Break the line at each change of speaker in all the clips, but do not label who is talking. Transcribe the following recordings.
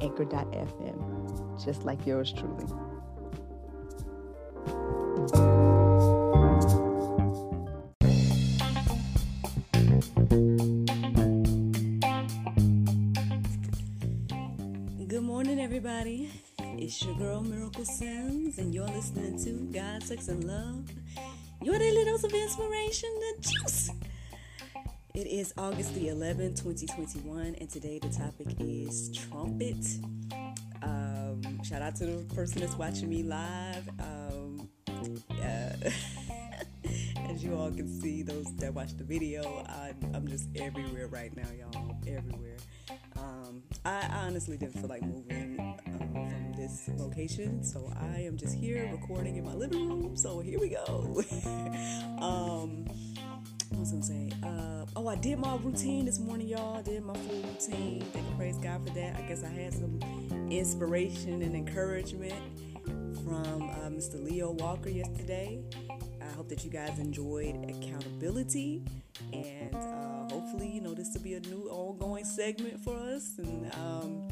anchor.fm, just like yours truly.
Good morning, everybody. It's your girl Miracle Sims, and you're listening to God, Sex, and Love. Your daily dose of inspiration. It is August the 11th, 2021, and today the topic is trumpet. Um, shout out to the person that's watching me live. Um, uh, as you all can see, those that watch the video, I, I'm just everywhere right now, y'all. Everywhere. Um, I honestly didn't feel like moving um, from this location, so I am just here recording in my living room. So here we go. um, what was I gonna say? I did my routine this morning, y'all. Did my full routine. Thank and praise God for that. I guess I had some inspiration and encouragement from uh, Mr. Leo Walker yesterday. I hope that you guys enjoyed accountability, and uh, hopefully, you know, this will be a new ongoing segment for us. And um,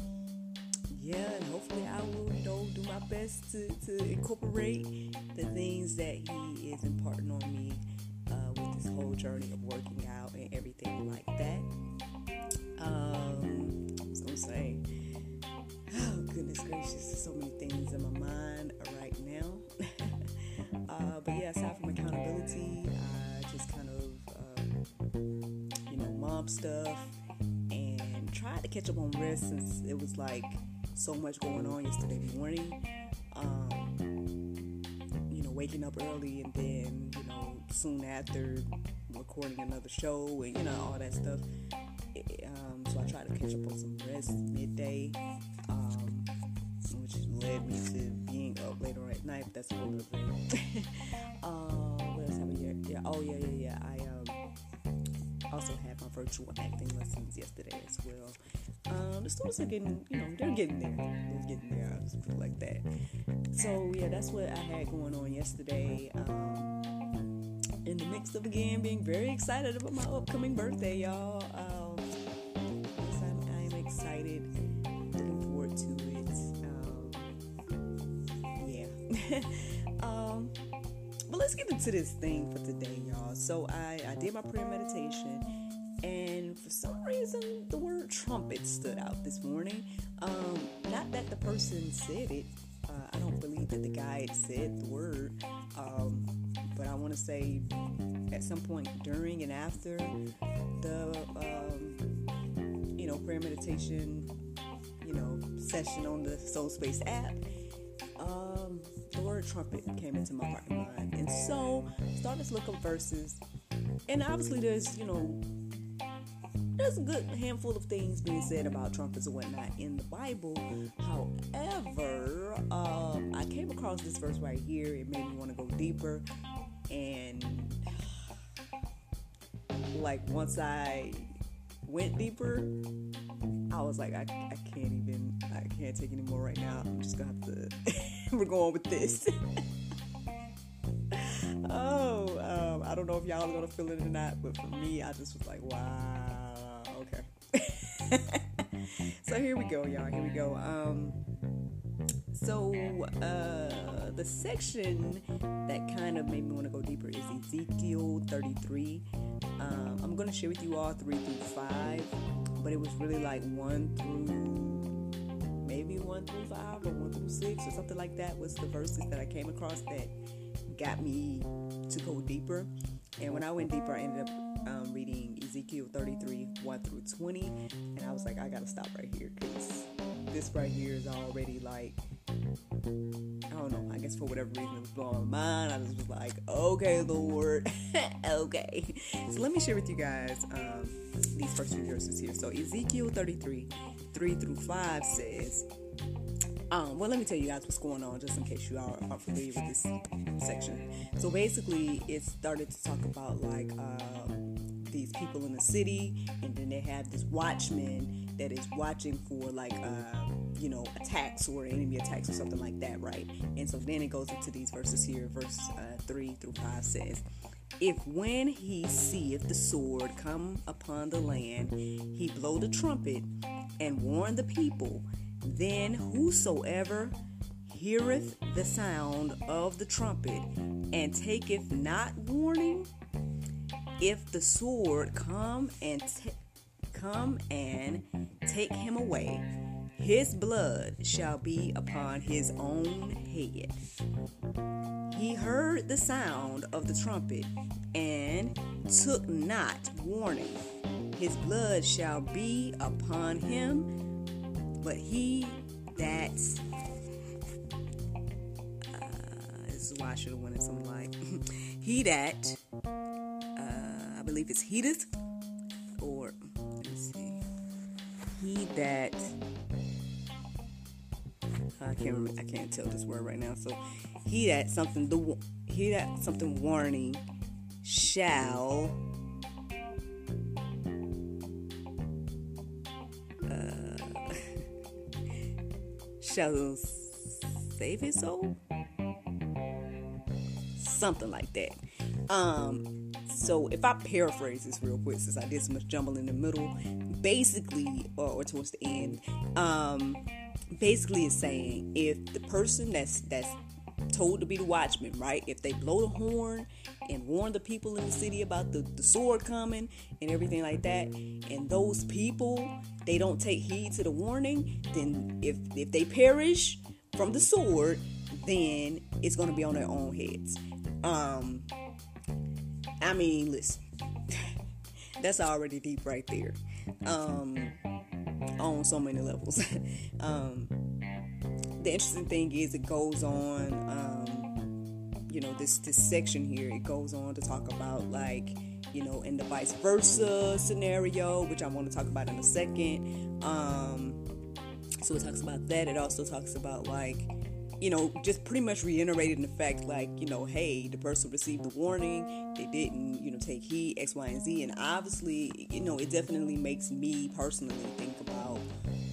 yeah, and hopefully, I will, you know, do my best to, to incorporate the things that he is imparting on me journey of working out and everything like that. Um, I was gonna say, oh goodness gracious, there's so many things in my mind right now. uh, but yeah, aside from accountability, I just kind of, um, you know, mom stuff and tried to catch up on rest since it was like so much going on yesterday morning. Um, you know, waking up early and then, you know, soon after recording another show and you know all that stuff. Um, so I tried to catch up on some rest midday, um, which led me to being up later at night. But that's a whole other thing. uh, what else have we here? Yeah. Oh yeah, yeah, yeah. I um, also had my virtual acting lessons yesterday as well. Um, the students are getting, you know, they're getting there. They're getting there. I'll just it like that. So yeah, that's what I had going on yesterday. Um, in the midst of again being very excited about my upcoming birthday, y'all. Um, yes, I'm, I'm excited. Looking forward to it. Um, yeah. um, but let's get into this thing for today, y'all. So I, I did my prayer meditation, and for some reason, the word trumpet stood out this morning. Um, not that the person said it. Uh, I don't believe that the guide said the word. Um, but I want to say at some point during and after the um, you know prayer meditation you know session on the Soul Space app, um, the word trumpet came into my heart and mind, and so started to look up verses, and obviously there's you know there's a good handful of things being said about trumpets and whatnot in the Bible. However, um, I came across this verse right here. It made me want to go deeper and like once I went deeper, I was like, I, I can't even, I can't take any more right now. I'm just gonna have to, we're going with this. oh, um, I don't know if y'all are gonna feel it or not, but for me, I just was like, wow, okay. so here we go, y'all. Here we go. Um, so uh, the section that kind of made me want to go deeper is Ezekiel 33. Um, I'm going to share with you all three through five, but it was really like one through maybe one through five or one through six or something like that was the verses that I came across that got me to go deeper. And when I went deeper, I ended up um, reading Ezekiel 33 1 through 20, and I was like, I gotta stop right here because this right here is already like I don't know. I guess for whatever reason it was blowing my mind. I just was like, okay, Lord, okay. So let me share with you guys um, these first few verses here. So Ezekiel 33, 3 through 5 says, um, well, let me tell you guys what's going on, just in case you are, are familiar with this section. So basically, it started to talk about like uh, these people in the city, and then they have this watchman that is watching for like uh, you know attacks or enemy attacks or something like that, right? And so then it goes into these verses here. Verse uh, three through five says. If when he seeth the sword come upon the land, he blow the trumpet and warn the people, then whosoever heareth the sound of the trumpet and taketh not warning, if the sword come and t- come and take him away, his blood shall be upon his own head. He heard the sound of the trumpet and took not warning. His blood shall be upon him but he that uh, this is why I should have wanted something like he that believe it's heateth or let me see he that I can't remember, I can't tell this word right now. So he that something the he that something warning shall shall save his soul. Something like that. Um, so if I paraphrase this real quick, since I did so much jumble in the middle, basically, or, or towards the end, um, basically it's saying if the person that's that's told to be the watchman, right? If they blow the horn and warn the people in the city about the, the sword coming and everything like that, and those people they don't take heed to the warning, then if if they perish from the sword, then it's gonna be on their own heads. Um I mean, listen, that's already deep right there. Um on so many levels. um the interesting thing is it goes on um, you know this this section here it goes on to talk about like you know in the vice versa scenario which i want to talk about in a second um, so it talks about that it also talks about like you know just pretty much reiterating the fact like you know hey the person received the warning they didn't you know take heed x y and z and obviously you know it definitely makes me personally think about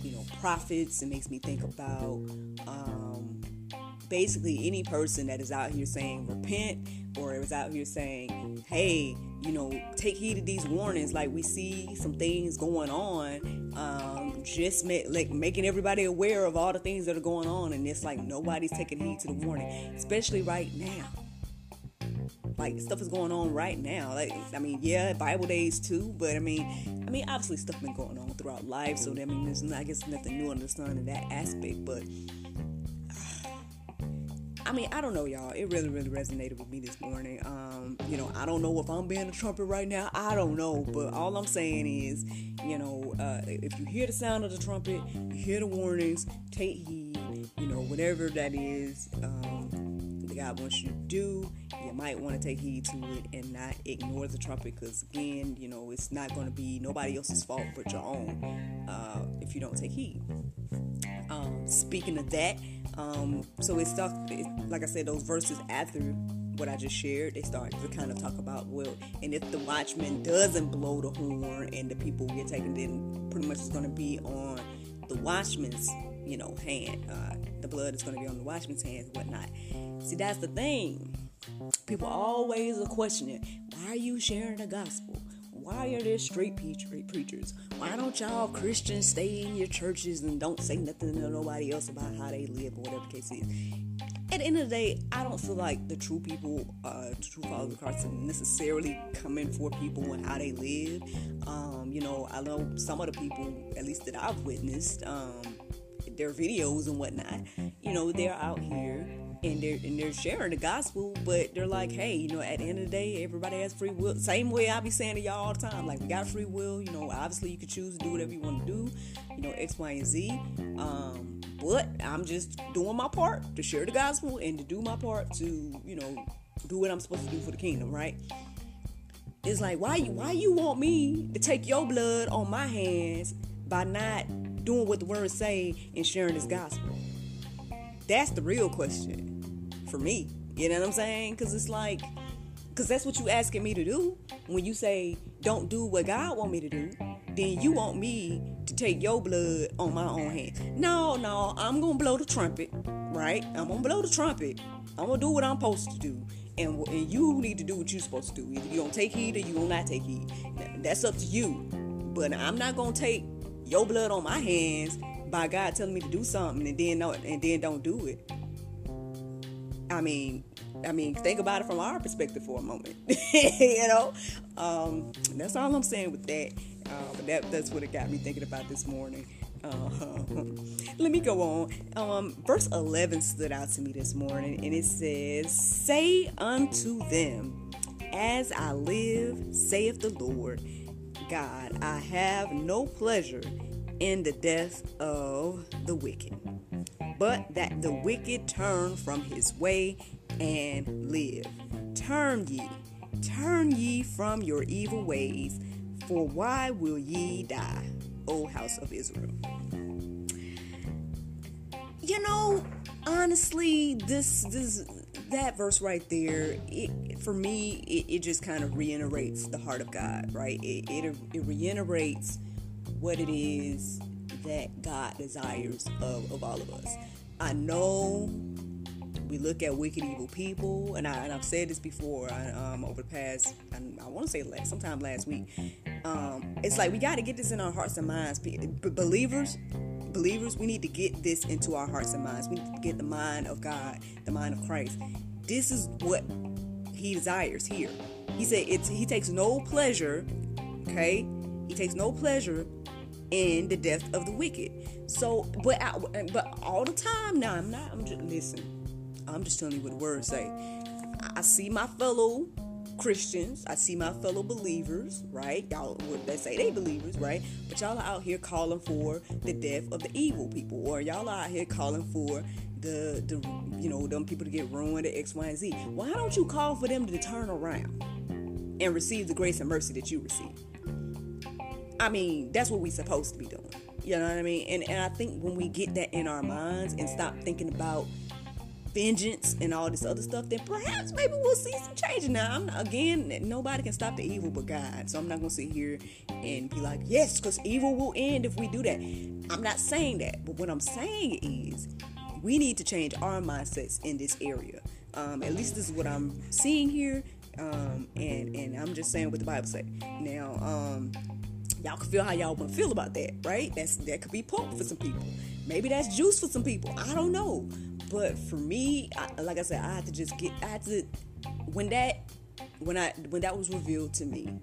you know, prophets. It makes me think about um, basically any person that is out here saying repent or is out here saying, hey, you know, take heed of these warnings. Like we see some things going on, um, just like making everybody aware of all the things that are going on, and it's like nobody's taking heed to the warning, especially right now like stuff is going on right now. Like I mean, yeah, Bible days too, but I mean, I mean, obviously stuff been going on throughout life. So I mean, there's I guess nothing new under the sun in that aspect. But I mean, I don't know, y'all. It really, really resonated with me this morning. Um, you know, I don't know if I'm being a trumpet right now. I don't know, but all I'm saying is, you know, uh, if you hear the sound of the trumpet, you hear the warnings, take heed. You know, whatever that is. Um, God wants you to do, you might want to take heed to it and not ignore the trumpet because, again, you know, it's not going to be nobody else's fault but your own uh, if you don't take heed. Um, speaking of that, um, so it's stuff, it, like I said, those verses after what I just shared, they start to kind of talk about, well, and if the watchman doesn't blow the horn and the people get taken, then pretty much it's going to be on the watchman's, you know, hand. Uh, the blood is going to be on the watchman's hands and whatnot. See, that's the thing. People always are questioning why are you sharing the gospel? Why are there straight preachers? Why don't y'all Christians stay in your churches and don't say nothing to nobody else about how they live or whatever the case is? At the end of the day, I don't feel like the true people, uh, the true followers of Christ, are necessarily coming for people and how they live. Um, you know, I know some of the people, at least that I've witnessed, um, their videos and whatnot. You know, they're out here and they're and they're sharing the gospel, but they're like, hey, you know, at the end of the day, everybody has free will. Same way I be saying to y'all all the time, like we got free will. You know, obviously you can choose to do whatever you want to do. You know, X, Y, and Z. Um, but I'm just doing my part to share the gospel and to do my part to, you know, do what I'm supposed to do for the kingdom, right? It's like why you why you want me to take your blood on my hands by not doing what the words say and sharing this gospel? That's the real question for me. You know what I'm saying? Because it's like, because that's what you asking me to do. When you say don't do what God want me to do, then you want me to take your blood on my own hands. No, no, I'm gonna blow the trumpet, right? I'm gonna blow the trumpet. I'm gonna do what I'm supposed to do. And, and you need to do what you're supposed to do. Either you gonna take heed or you gonna not take heed. That's up to you. But I'm not gonna take your blood on my hands by God telling me to do something and then and then don't do it. I mean, I mean, think about it from our perspective for a moment. you know, um, that's all I'm saying with that. Uh, but that that's what it got me thinking about this morning. Uh, let me go on. Um, verse 11 stood out to me this morning, and it says, "Say unto them, As I live, saith the Lord God, I have no pleasure in the death of the wicked, but that the wicked turn from his way and live. Turn ye, turn ye from your evil ways, for why will ye die, O house of Israel? You know, honestly, this this that verse right there, it, for me, it, it just kind of reiterates the heart of God, right? It, it, it reiterates what it is that God desires of, of all of us. I know we look at wicked, evil people, and, I, and I've said this before I, um, over the past, I, I want to say last, sometime last week. Um, it's like we got to get this in our hearts and minds. Believers, believers, we need to get this into our hearts and minds. We need to get the mind of God, the mind of Christ. This is what He desires here. He said it's He takes no pleasure. Okay, He takes no pleasure in the death of the wicked. So, but I, but all the time now, I'm not. I'm just listen. I'm just telling you what the words say. I see my fellow Christians. I see my fellow believers, right? Y'all, they say they believers, right? But y'all are out here calling for the death of the evil people, or y'all are out here calling for the the you know them people to get ruined at X, Y, and Z. Why don't you call for them to turn around and receive the grace and mercy that you receive? I mean, that's what we're supposed to be doing. You know what I mean? And and I think when we get that in our minds and stop thinking about vengeance and all this other stuff, then perhaps maybe we'll see some change. Now, again, nobody can stop the evil but God. So I'm not gonna sit here and be like, yes, because evil will end if we do that. I'm not saying that, but what I'm saying is we need to change our mindsets in this area. Um, at least this is what I'm seeing here. Um, and and I'm just saying what the Bible says. Now, um, y'all can feel how y'all want to feel about that, right? That's that could be pork for some people. Maybe that's juice for some people. I don't know. But for me, I, like I said, I had to just get. I had to when that when I when that was revealed to me,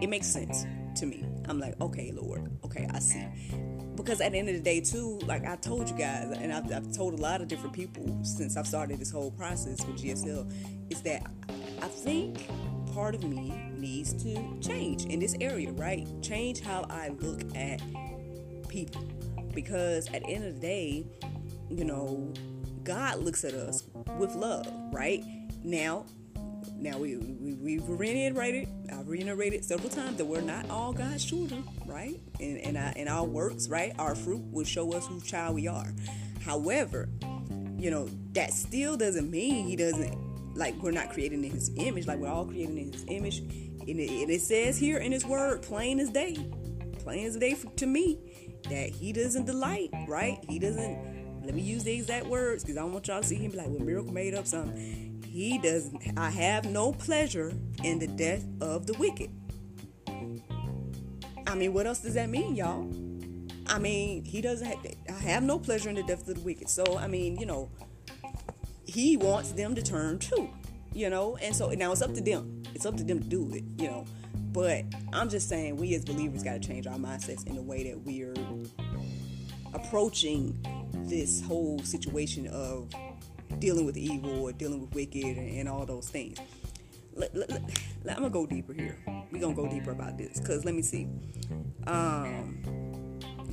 it makes sense to me. I'm like, okay, Lord, okay, I see. Because at the end of the day, too, like I told you guys, and I've, I've told a lot of different people since I've started this whole process with GSL, is that I think part of me needs to change in this area, right? Change how I look at people. Because at the end of the day, you know, God looks at us with love, right? Now, now we, we we've reiterated, I've reiterated several times that we're not all God's children, right? And and, our, and our works, right? Our fruit will show us whose child we are. However, you know that still doesn't mean He doesn't like we're not creating in his image. Like we're all creating in his image. And it, and it says here in his word plain as day. Plain as day for, to me that he doesn't delight right? He doesn't let me use the exact words because i don't want y'all to see him be like well miracle made up something. He doesn't i have no pleasure in the death of the wicked. I mean what else does that mean y'all? I mean he doesn't have, i have no pleasure in the death of the wicked. So i mean you know he wants them to turn too, you know. And so now it's up to them. It's up to them to do it, you know. But I'm just saying, we as believers got to change our mindsets in the way that we are approaching this whole situation of dealing with evil or dealing with wicked and, and all those things. Let, let, let, I'm gonna go deeper here. We're gonna go deeper about this because let me see. Um,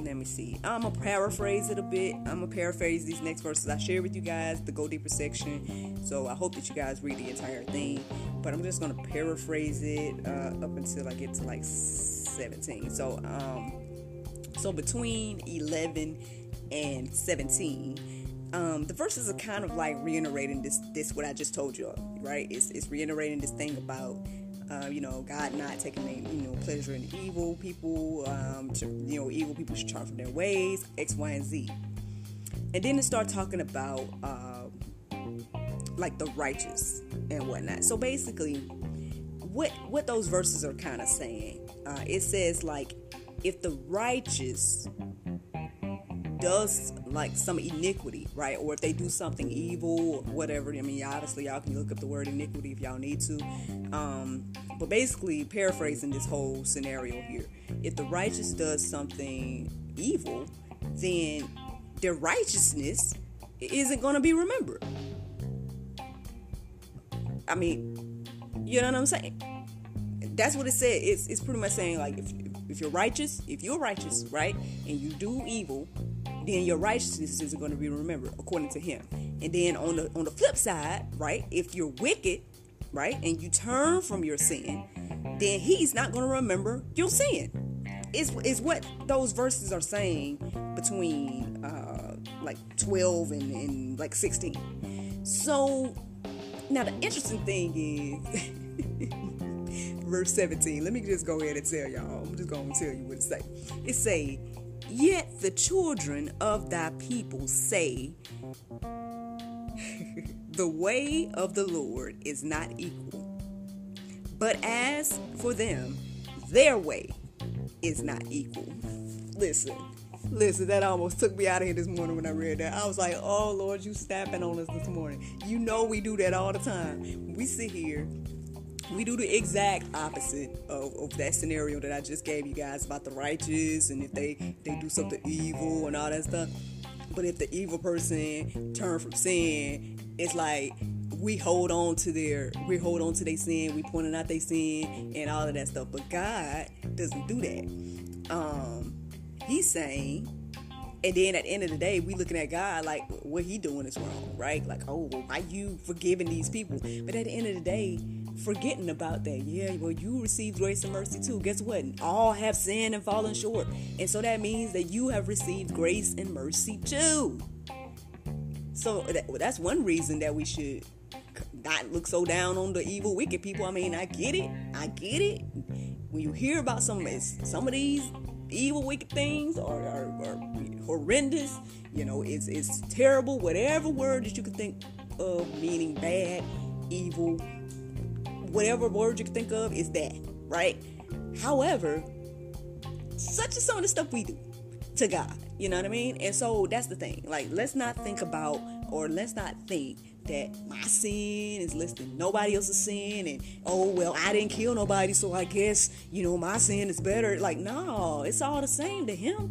let me see. I'm gonna paraphrase it a bit. I'm gonna paraphrase these next verses I share with you guys, the go deeper section. So I hope that you guys read the entire thing. But I'm just gonna paraphrase it uh, up until I get to like 17. So um, so between 11 and 17 um, the verses are kind of like reiterating this this what I just told you, right? It's, it's reiterating this thing about uh, you know God not taking any, you know pleasure in evil people, um, to, you know evil people should turn from their ways, X, Y, and Z, and then it start talking about uh, like the righteous and whatnot. So basically, what what those verses are kind of saying, uh, it says like if the righteous does like some iniquity, right? Or if they do something evil whatever. I mean, obviously, y'all can look up the word iniquity if y'all need to. Um, but basically, paraphrasing this whole scenario here, if the righteous does something evil, then their righteousness isn't going to be remembered. I mean, you know what I'm saying? That's what it said. It's, it's pretty much saying, like, if, if you're righteous, if you're righteous, right, and you do evil, then your righteousness is going to be remembered according to him. And then on the on the flip side, right, if you're wicked, right, and you turn from your sin, then he's not going to remember your sin. Is is what those verses are saying between uh, like 12 and, and like 16. So now the interesting thing is verse 17. Let me just go ahead and tell y'all. I'm just going to tell you what it say. It say Yet the children of thy people say, The way of the Lord is not equal. But as for them, their way is not equal. Listen, listen, that almost took me out of here this morning when I read that. I was like, oh Lord, you snapping on us this morning. You know we do that all the time. We sit here we do the exact opposite of, of, that scenario that I just gave you guys about the righteous and if they they do something evil and all that stuff. But if the evil person turn from sin, it's like we hold on to their we hold on to their sin, we pointing out their sin and all of that stuff. But God doesn't do that. Um, he's saying and then at the end of the day, we looking at God like what he doing is wrong, right? Like, oh, why you forgiving these people? But at the end of the day, forgetting about that. Yeah, well, you received grace and mercy too. Guess what? All have sinned and fallen short. And so that means that you have received grace and mercy too. So that's one reason that we should not look so down on the evil, wicked people. I mean, I get it. I get it. When you hear about some of some of these evil, wicked things are, are, are horrendous, you know, it's it's terrible. Whatever word that you could think of meaning bad, evil, whatever word you can think of is that, right? However, such is some of the stuff we do to God, you know what I mean? And so that's the thing. Like, let's not think about or let's not think that my sin is less than nobody else's sin and oh well I didn't kill nobody so I guess you know my sin is better like no it's all the same to him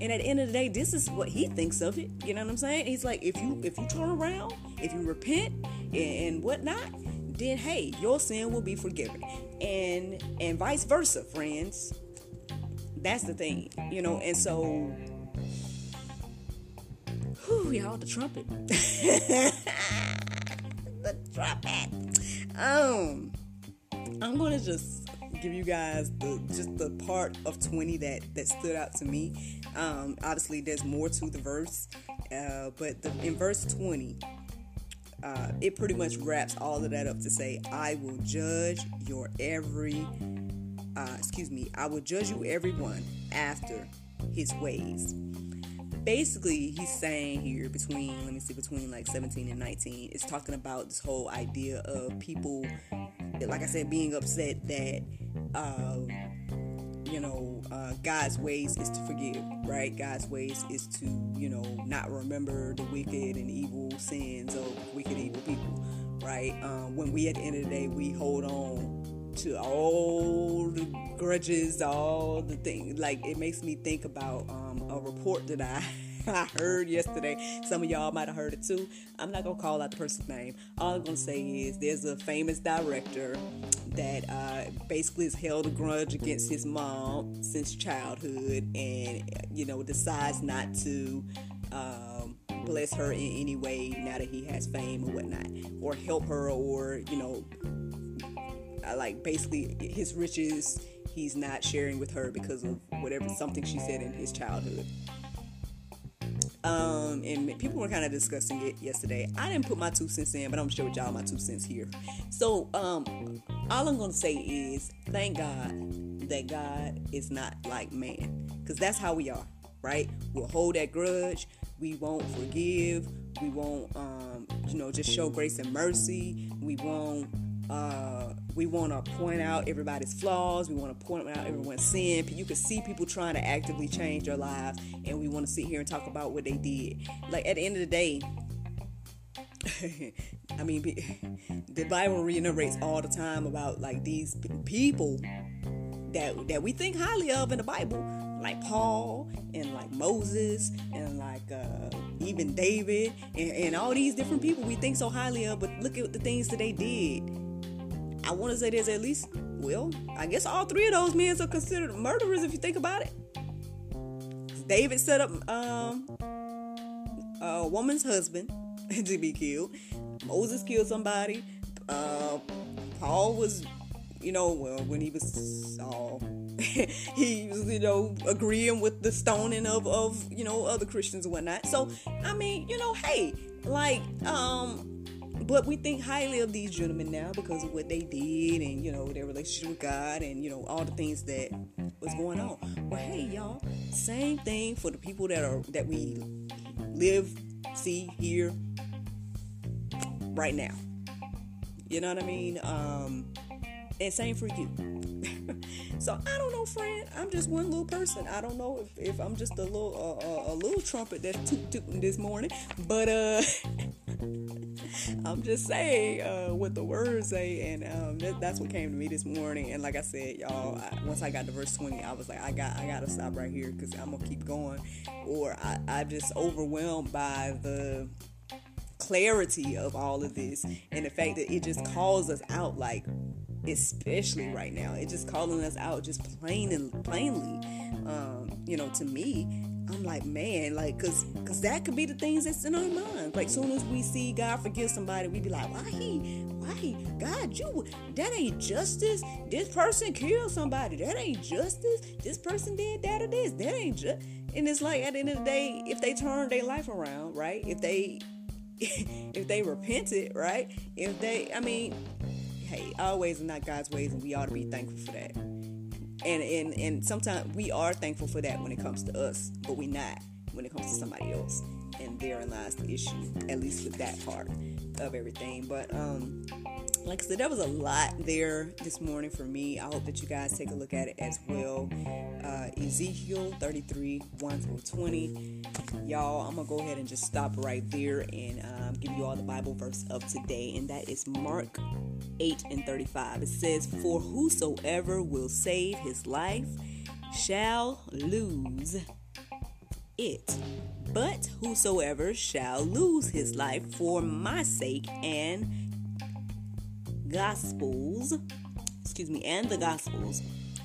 and at the end of the day this is what he thinks of it you know what I'm saying he's like if you if you turn around if you repent and, and whatnot then hey, your sin will be forgiven. And and vice versa, friends. That's the thing, you know, and so whew, y'all the trumpet. the trumpet. Um I'm gonna just give you guys the just the part of 20 that that stood out to me. Um, obviously, there's more to the verse, uh, but the, in verse 20, uh, it pretty much wraps all of that up to say, I will judge your every, uh, excuse me, I will judge you everyone after his ways. Basically, he's saying here between, let me see, between like 17 and 19, it's talking about this whole idea of people, like I said, being upset that, uh, you know, uh, God's ways is to forgive, right? God's ways is to, you know, not remember the wicked and evil sins of wicked, evil people, right? Um, when we, at the end of the day, we hold on to all the grudges, all the things. Like, it makes me think about um, a report that I I heard yesterday. Some of y'all might have heard it too. I'm not gonna call out the person's name. All I'm gonna say is there's a famous director that uh, basically has held a grudge against his mom since childhood, and you know decides not to. Um, bless her in any way now that he has fame or whatnot, or help her, or you know, like basically his riches he's not sharing with her because of whatever something she said in his childhood. Um, and people were kind of discussing it yesterday. I didn't put my two cents in, but I'm sure y'all my two cents here. So, um, all I'm gonna say is thank God that God is not like man, because that's how we are, right? We'll hold that grudge. We won't forgive. We won't, um, you know, just show grace and mercy. We won't uh, we want to point out everybody's flaws. We want to point out everyone's sin. You can see people trying to actively change their lives, and we want to sit here and talk about what they did. Like at the end of the day, I mean, the Bible reiterates all the time about like these people that that we think highly of in the Bible, like Paul and like Moses and like uh, even David and, and all these different people we think so highly of. But look at the things that they did I want to say there's at least, well, I guess all three of those men are considered murderers if you think about it. David set up um, a woman's husband to be killed. Moses killed somebody. Uh, Paul was, you know, well, when he was uh, he was, you know, agreeing with the stoning of, of, you know, other Christians and whatnot. So, I mean, you know, hey, like, um, but we think highly of these gentlemen now because of what they did and, you know, their relationship with God and, you know, all the things that was going on. Well, hey, y'all, same thing for the people that are, that we live, see, hear right now. You know what I mean? Um, and same for you. so I don't know, friend. I'm just one little person. I don't know if, if I'm just a little uh, a, a little trumpet that's toot tooting this morning, but uh. I'm just saying uh, what the words say, and um, that, that's what came to me this morning. And like I said, y'all, I, once I got to verse 20, I was like, I got, I gotta stop right here because I'm gonna keep going, or I, I'm just overwhelmed by the clarity of all of this and the fact that it just calls us out like especially right now it just calling us out just plain and plainly um, you know to me I'm like, man, like, cause, cause that could be the things that's in our minds. Like, soon as we see God forgive somebody, we be like, why he, why he, God, you, that ain't justice. This person killed somebody. That ain't justice. This person did that or this. That ain't just. And it's like at the end of the day, if they turn their life around, right? If they, if they repented, right? If they, I mean, hey, our ways are not God's ways, and we ought to be thankful for that and and and sometimes we are thankful for that when it comes to us but we're not when it comes to somebody else and therein lies the issue at least with that part of everything but um like I said, there was a lot there this morning for me. I hope that you guys take a look at it as well. Uh, Ezekiel 33 1 through 20. Y'all, I'm going to go ahead and just stop right there and um, give you all the Bible verse of today, and that is Mark 8 and 35. It says, For whosoever will save his life shall lose it. But whosoever shall lose his life for my sake and gospels, excuse me, and the gospels,